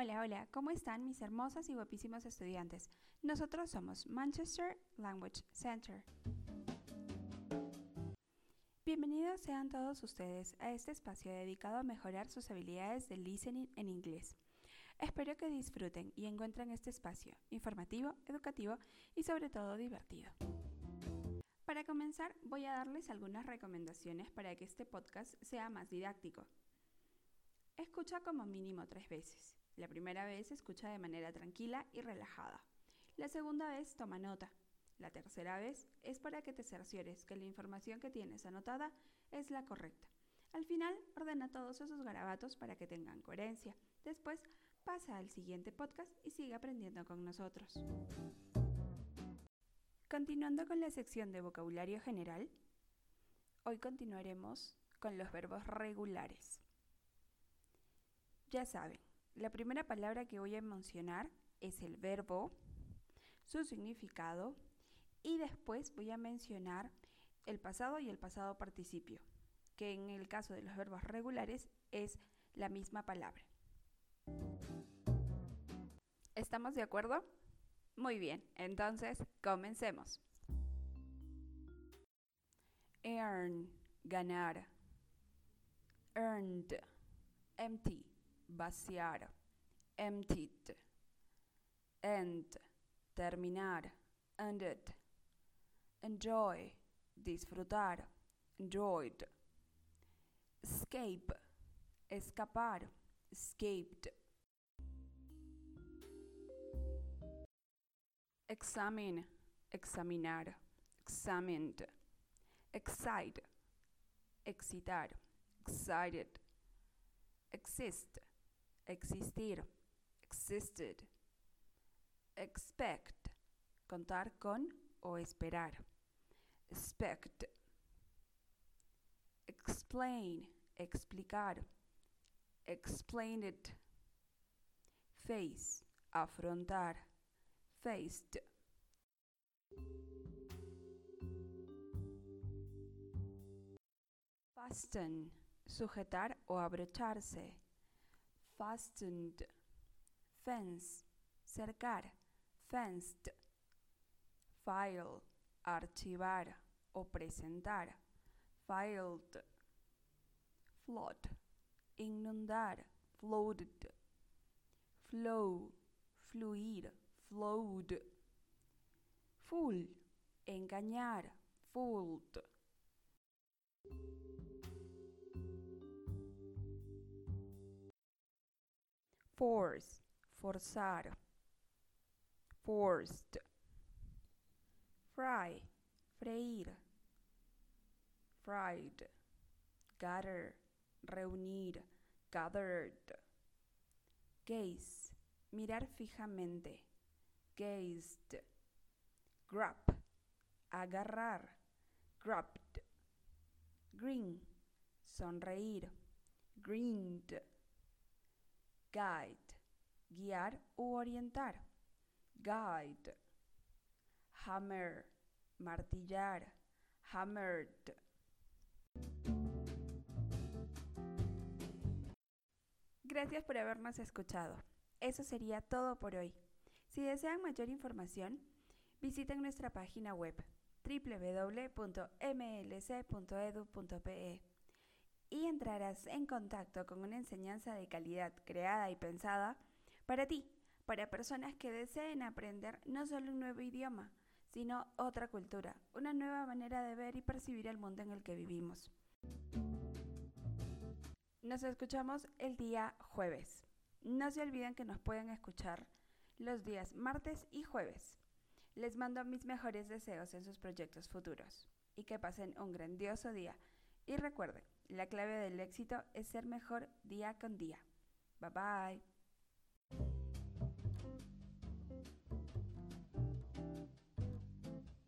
Hola, hola, ¿cómo están mis hermosas y guapísimos estudiantes? Nosotros somos Manchester Language Center. Bienvenidos sean todos ustedes a este espacio dedicado a mejorar sus habilidades de listening en inglés. Espero que disfruten y encuentren este espacio informativo, educativo y sobre todo divertido. Para comenzar, voy a darles algunas recomendaciones para que este podcast sea más didáctico. Escucha como mínimo tres veces. La primera vez escucha de manera tranquila y relajada. La segunda vez toma nota. La tercera vez es para que te cerciores que la información que tienes anotada es la correcta. Al final, ordena todos esos garabatos para que tengan coherencia. Después, pasa al siguiente podcast y sigue aprendiendo con nosotros. Continuando con la sección de vocabulario general, hoy continuaremos con los verbos regulares. Ya saben, la primera palabra que voy a mencionar es el verbo, su significado y después voy a mencionar el pasado y el pasado participio, que en el caso de los verbos regulares es la misma palabra. ¿Estamos de acuerdo? Muy bien, entonces comencemos. Earn, ganar. Earned, empty vaciar, emptied, end, terminar, ended, enjoy, disfrutar, enjoyed, escape, escapar, escaped, examine, examinar, examined, excite, excitar, excited, exist, existir, existed, expect, contar con o esperar, expect, explain, explicar, explain it, face, afrontar, faced. Fasten, sujetar o abrocharse fastened, fence, cercar, fenced, file, archivar o presentar, filed, flood, inundar, flooded, flow, fluir, flowed, fool, engañar, fooled. Force, forzar, forced, fry, freír, fried, gather, reunir, gathered, gaze, mirar fijamente, gazed, grab, agarrar, grabbed, green, sonreír, greened guide, guiar u orientar. Guide. Hammer, martillar, hammered. Gracias por habernos escuchado. Eso sería todo por hoy. Si desean mayor información, visiten nuestra página web www.mlc.edu.pe y entrarás en contacto con una enseñanza de calidad creada y pensada para ti, para personas que deseen aprender no solo un nuevo idioma, sino otra cultura, una nueva manera de ver y percibir el mundo en el que vivimos. Nos escuchamos el día jueves. No se olviden que nos pueden escuchar los días martes y jueves. Les mando mis mejores deseos en sus proyectos futuros y que pasen un grandioso día. Y recuerden, la clave del éxito es ser mejor día con día. Bye bye.